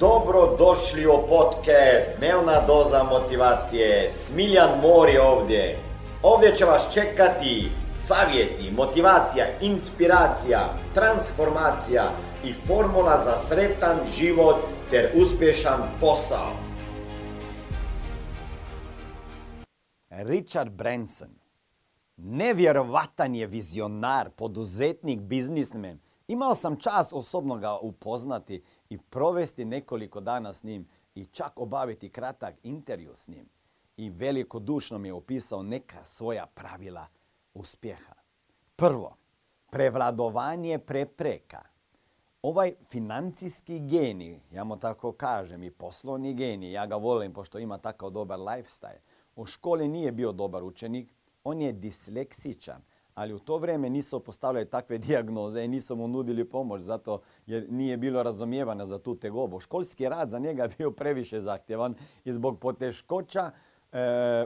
Dobro došli u podcast Dnevna doza motivacije. Smiljan Mor je ovdje. Ovdje će vas čekati savjeti, motivacija, inspiracija, transformacija i formula za sretan život ter uspješan posao. Richard Branson. Nevjerovatan je vizionar, poduzetnik, biznismen. Imao sam čas osobno ga upoznati i provesti nekoliko dana s njim i čak obaviti kratak intervju s njim. I velikodušno mi je opisao neka svoja pravila uspjeha. Prvo, prevladovanje prepreka. Ovaj financijski genij, ja mu tako kažem, i poslovni genij, ja ga volim pošto ima takav dobar lifestyle, u školi nije bio dobar učenik, on je disleksičan, ali u to vrijeme nisu postavljali takve dijagnoze i nisu mu nudili pomoć zato jer nije bilo razumijevanja za tu tegobu. Školski rad za njega je bio previše zahtjevan i zbog poteškoća e,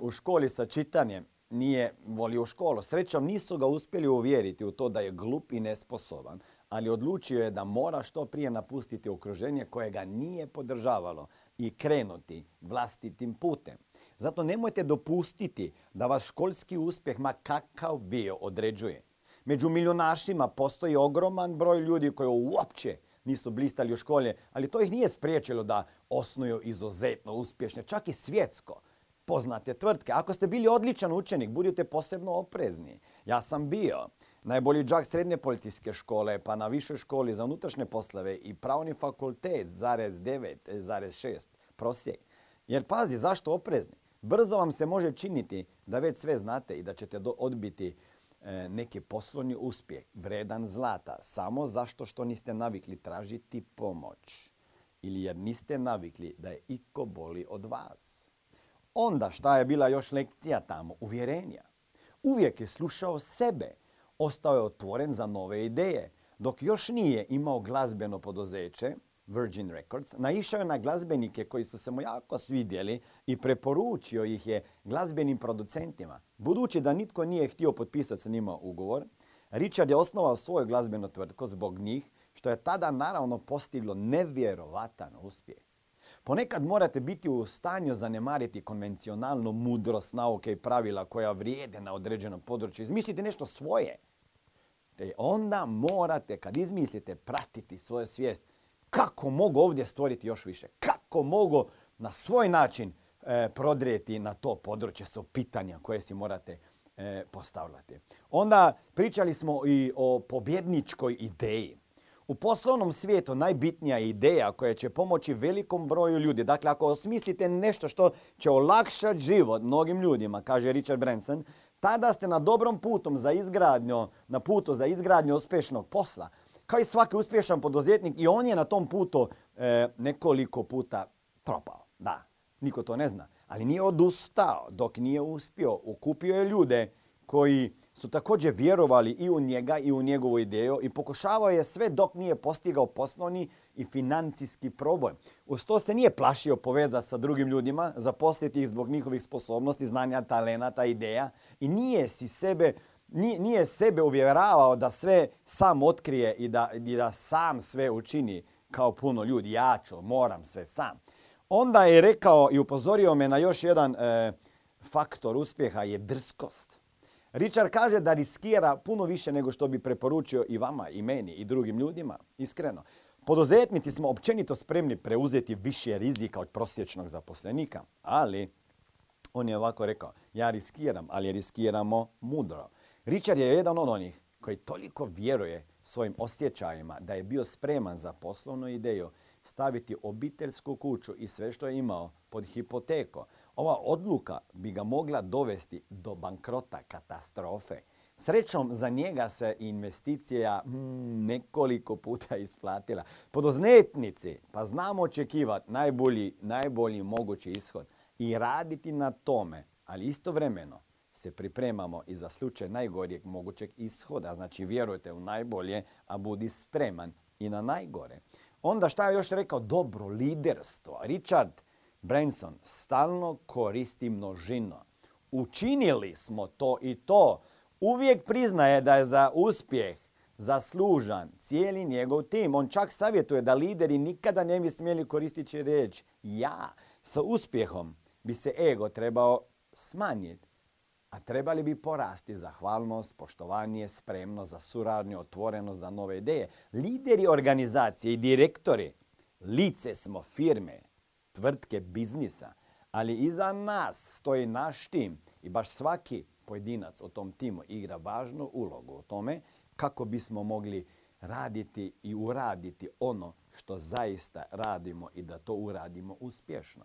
u školi sa čitanjem nije volio školu. Srećom nisu ga uspjeli uvjeriti u to da je glup i nesposoban, ali odlučio je da mora što prije napustiti okruženje koje ga nije podržavalo i krenuti vlastitim putem. Zato nemojte dopustiti da vas školski uspjeh, ma kakav bio, određuje. Među milionašima postoji ogroman broj ljudi koji uopće nisu blistali u škole, ali to ih nije spriječilo da osnuju izuzetno uspješne, čak i svjetsko poznate tvrtke. Ako ste bili odličan učenik, budite posebno oprezni. Ja sam bio najbolji džak srednje policijske škole, pa na višoj školi za unutrašnje poslove i pravni fakultet, zarez 9, zarez 6, prosjek. Jer pazi, zašto oprezni? Brzo vam se može činiti da već sve znate i da ćete odbiti e, neki poslovni uspjeh, vredan zlata, samo zašto što niste navikli tražiti pomoć ili jer niste navikli da je iko boli od vas. Onda šta je bila još lekcija tamo? Uvjerenja. Uvijek je slušao sebe, ostao je otvoren za nove ideje. Dok još nije imao glazbeno poduzeće, Virgin Records, naišao je na glazbenike koji su se mu jako svidjeli i preporučio ih je glazbenim producentima. Budući da nitko nije htio potpisati sa njima ugovor, Richard je osnovao svoju glazbenu tvrtku zbog njih, što je tada naravno postiglo nevjerovatan uspjeh. Ponekad morate biti u stanju zanemariti konvencionalnu mudrost nauke i pravila koja vrijede na određenom području. Izmislite nešto svoje. Te onda morate, kad izmislite, pratiti svoju svijest kako mogu ovdje stvoriti još više? Kako mogu na svoj način e, prodrijeti na to područje su pitanja koje si morate e, postavljati. Onda pričali smo i o pobjedničkoj ideji. U poslovnom svijetu najbitnija ideja koja će pomoći velikom broju ljudi. Dakle, ako osmislite nešto što će olakšati život mnogim ljudima, kaže Richard Branson, tada ste na dobrom putu za izgradnju, na putu za izgradnju uspješnog posla kao i svaki uspješan poduzetnik i on je na tom putu e, nekoliko puta propao. Da, niko to ne zna. Ali nije odustao dok nije uspio. Ukupio je ljude koji su također vjerovali i u njega i u njegovu ideju i pokušavao je sve dok nije postigao poslovni i financijski proboj. Uz to se nije plašio povezati sa drugim ljudima, zaposliti ih zbog njihovih sposobnosti, znanja, talenata, ideja i nije si sebe nije sebe uvjeravao da sve sam otkrije i da, i da sam sve učini kao puno ljudi. Ja ću, moram sve sam. Onda je rekao i upozorio me na još jedan e, faktor uspjeha je drskost. Richard kaže da riskira puno više nego što bi preporučio i vama, i meni, i drugim ljudima. Iskreno. Poduzetnici smo općenito spremni preuzeti više rizika od prosječnog zaposlenika. Ali, on je ovako rekao, ja riskiram, ali riskiramo mudro. Richard je jedan od onih koji toliko vjeruje svojim osjećajima da je bio spreman za poslovnu ideju staviti obiteljsku kuću i sve što je imao pod hipoteko. Ova odluka bi ga mogla dovesti do bankrota, katastrofe. Srećom za njega se investicija hmm, nekoliko puta isplatila. Poduzetnici, pa znamo očekivati najbolji, najbolji mogući ishod i raditi na tome, ali istovremeno se pripremamo i za slučaj najgorijeg mogućeg ishoda. Znači vjerujte u najbolje, a budi spreman i na najgore. Onda šta je još rekao? Dobro liderstvo. Richard Branson stalno koristi množino. Učinili smo to i to. Uvijek priznaje da je za uspjeh zaslužan, cijeli njegov tim. On čak savjetuje da lideri nikada ne bi smjeli koristiti riječ ja. Sa uspjehom bi se ego trebao smanjiti, a trebali bi porasti zahvalnost, poštovanje, spremnost za suradnju, otvorenost za nove ideje. Lideri organizacije i direktori, lice smo firme, tvrtke biznisa, ali iza nas stoji naš tim i baš svaki pojedinac o tom timu igra važnu ulogu u tome kako bismo mogli raditi i uraditi ono što zaista radimo i da to uradimo uspješno.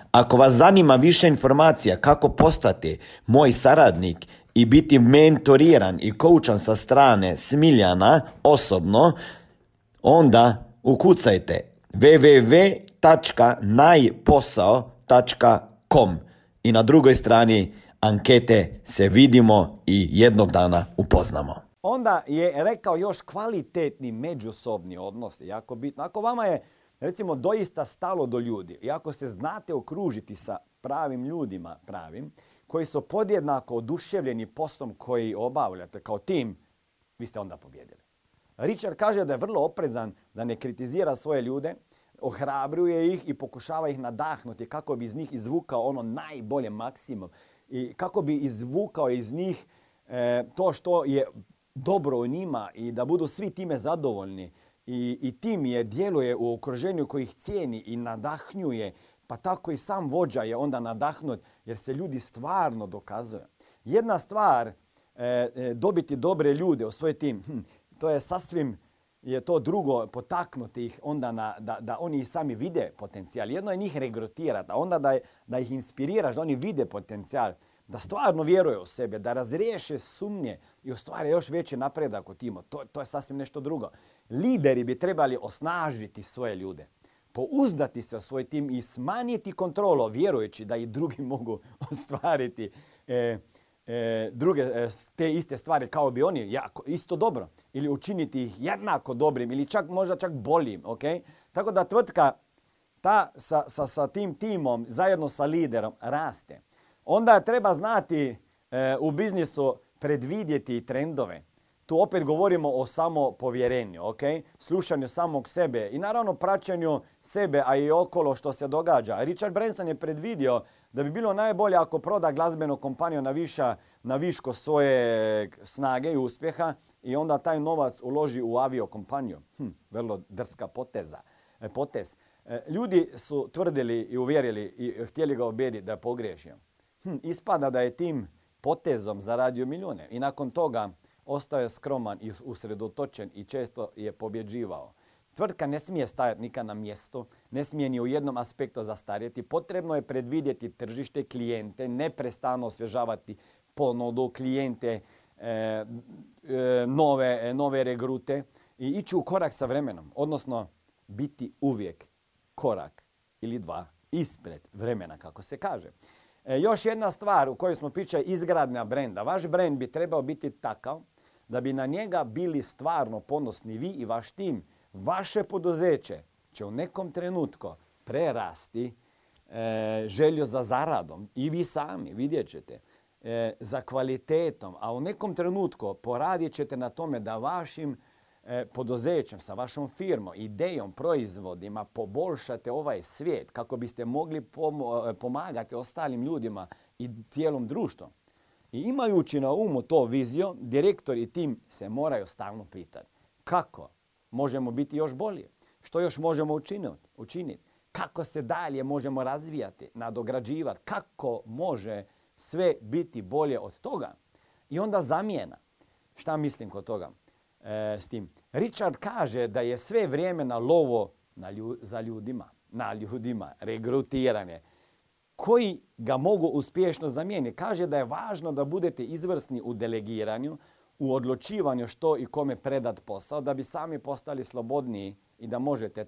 Ako vas zanima više informacija kako postati moj saradnik i biti mentoriran i koučan sa strane Smiljana osobno, onda ukucajte www.najposao.com i na drugoj strani ankete se vidimo i jednog dana upoznamo. Onda je rekao još kvalitetni međusobni odnos, jako bitno. Ako vama je recimo doista stalo do ljudi i ako se znate okružiti sa pravim ljudima, pravim, koji su podjednako oduševljeni poslom koji obavljate kao tim, vi ste onda pobjedili. Richard kaže da je vrlo oprezan da ne kritizira svoje ljude, ohrabruje ih i pokušava ih nadahnuti kako bi iz njih izvukao ono najbolje maksimum i kako bi izvukao iz njih e, to što je dobro u njima i da budu svi time zadovoljni i, i tim je djeluje u okruženju koji ih cijeni i nadahnjuje, pa tako i sam vođa je onda nadahnut jer se ljudi stvarno dokazuju. Jedna stvar, e, e, dobiti dobre ljude u svoj tim, hm, to je sasvim je to drugo potaknuti ih onda na, da, da oni sami vide potencijal. Jedno je njih regrutirati, a onda da, da ih inspiriraš, da oni vide potencijal da stvarno vjeruje u sebe, da razriješe sumnje i ostvare još veći napredak u timu. To, to je sasvim nešto drugo. Lideri bi trebali osnažiti svoje ljude, pouzdati se u svoj tim i smanjiti kontrolu, vjerujući da i drugi mogu ostvariti e, e, druge e, te iste stvari kao bi oni jako, isto dobro ili učiniti ih jednako dobrim ili čak možda čak boljim. Okay? Tako da tvrtka ta sa, sa, sa tim timom zajedno sa liderom raste onda treba znati e, u biznisu predvidjeti trendove. Tu opet govorimo o samopovjerenju, ok? Slušanju samog sebe i naravno praćenju sebe, a i okolo što se događa. Richard Branson je predvidio da bi bilo najbolje ako proda glazbenu kompaniju na, viša, na viško svoje snage i uspjeha i onda taj novac uloži u aviokompaniju. Hm, vrlo drska poteza, e, potez. E, ljudi su tvrdili i uvjerili i htjeli ga objediti da je pogriješio hm, ispada da je tim potezom zaradio milijune i nakon toga ostao je skroman i usredotočen i često je pobjeđivao. Tvrtka ne smije stajati nikad na mjestu, ne smije ni u jednom aspektu zastarjeti. Potrebno je predvidjeti tržište klijente, neprestano osvježavati ponudu klijente, e, e, nove, e, nove regrute i ići u korak sa vremenom. Odnosno, biti uvijek korak ili dva ispred vremena, kako se kaže. E, još jedna stvar u kojoj smo pričali izgradnja brenda. Vaš brend bi trebao biti takav da bi na njega bili stvarno ponosni vi i vaš tim. Vaše poduzeće će u nekom trenutku prerasti e, želju za zaradom i vi sami vidjet ćete e, za kvalitetom, a u nekom trenutku poradit ćete na tome da vašim poduzećem, sa vašom firmom, idejom, proizvodima poboljšate ovaj svijet kako biste mogli e, pomagati ostalim ljudima i cijelom društvu. I imajući na umu to viziju, direktor i tim se moraju stalno pitati kako možemo biti još bolje, što još možemo učiniti, učiniti, kako se dalje možemo razvijati, nadograđivati, kako može sve biti bolje od toga. I onda zamjena. Šta mislim kod toga? E, s tim. Richard kaže da je sve vrijeme na lovo na za ljudima, na ljudima, regrutiranje, koji ga mogu uspješno zamijeniti. Kaže da je važno da budete izvrsni u delegiranju, u odlučivanju što i kome predat posao da bi sami postali slobodniji i da možete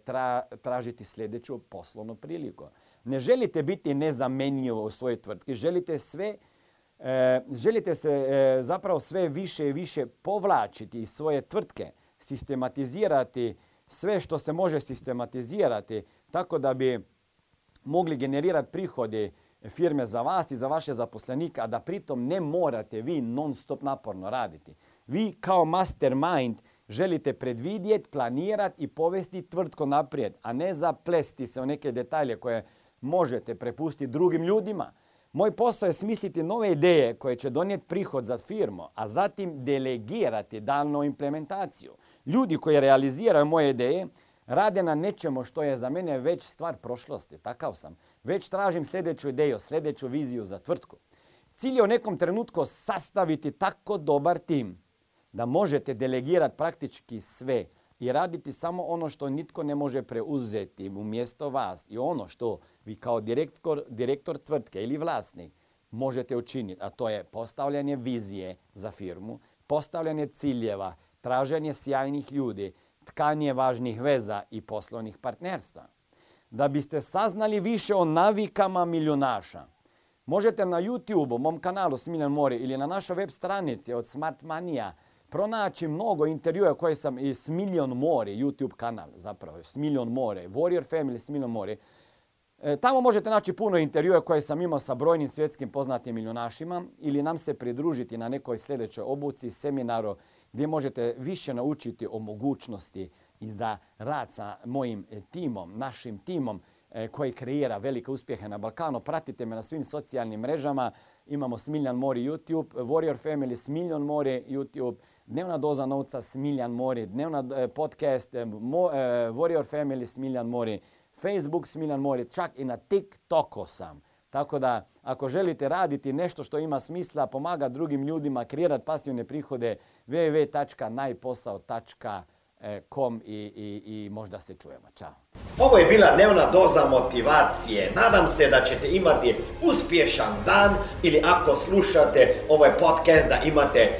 tražiti sljedeću poslovnu priliku. Ne želite biti nezamenjivo u svojoj tvrtki, želite sve želite se e, zapravo sve više i više povlačiti iz svoje tvrtke, sistematizirati sve što se može sistematizirati tako da bi mogli generirati prihode firme za vas i za vaše zaposlenike, a da pritom ne morate vi non stop naporno raditi. Vi kao mastermind želite predvidjeti, planirati i povesti tvrtko naprijed, a ne zaplesti se u neke detalje koje možete prepustiti drugim ljudima. Moj posao je smisliti nove ideje koje će donijeti prihod za firmu, a zatim delegirati dalnu implementaciju. Ljudi koji realiziraju moje ideje rade na nečemu što je za mene već stvar prošlosti. Takav sam. Već tražim sljedeću ideju, sljedeću viziju za tvrtku. Cilj je u nekom trenutku sastaviti tako dobar tim da možete delegirati praktički sve i raditi samo ono što nitko ne može preuzeti umjesto vas i ono što vi kao direktor, direktor tvrtke ili vlasnik možete učiniti, a to je postavljanje vizije za firmu, postavljanje ciljeva, traženje sjajnih ljudi, tkanje važnih veza i poslovnih partnerstva. Da biste saznali više o navikama milionaša, možete na YouTube, mom kanalu Smiljan Mori ili na našoj web stranici od Smart Mania pronaći mnogo intervjua koje sam i Smiljan Mori, YouTube kanal zapravo, Smiljan More, Warrior Family Smiljan Mori. E, tamo možete naći puno intervjua koje sam imao sa brojnim svjetskim poznatim milionašima ili nam se pridružiti na nekoj sljedećoj obuci, seminaru gdje možete više naučiti o mogućnosti i za rad sa mojim e, timom, našim timom e, koji kreira velike uspjehe na Balkanu. Pratite me na svim socijalnim mrežama. Imamo Smiljan Mori YouTube, Warrior Family Smiljan Mori YouTube, Dnevna doza novca Smiljan Mori, Dnevna e, podcast Warrior Family Smiljan Mori, Facebook Smiljan Mori, čak i na TikToku sam. Tako da ako želite raditi nešto što ima smisla, pomaga drugim ljudima, kreirati pasivne prihode, www.najposao.com i, i, i možda se čujemo. Ćao. Ovo je bila dnevna doza motivacije. Nadam se da ćete imati uspješan dan ili ako slušate ovaj podcast da imate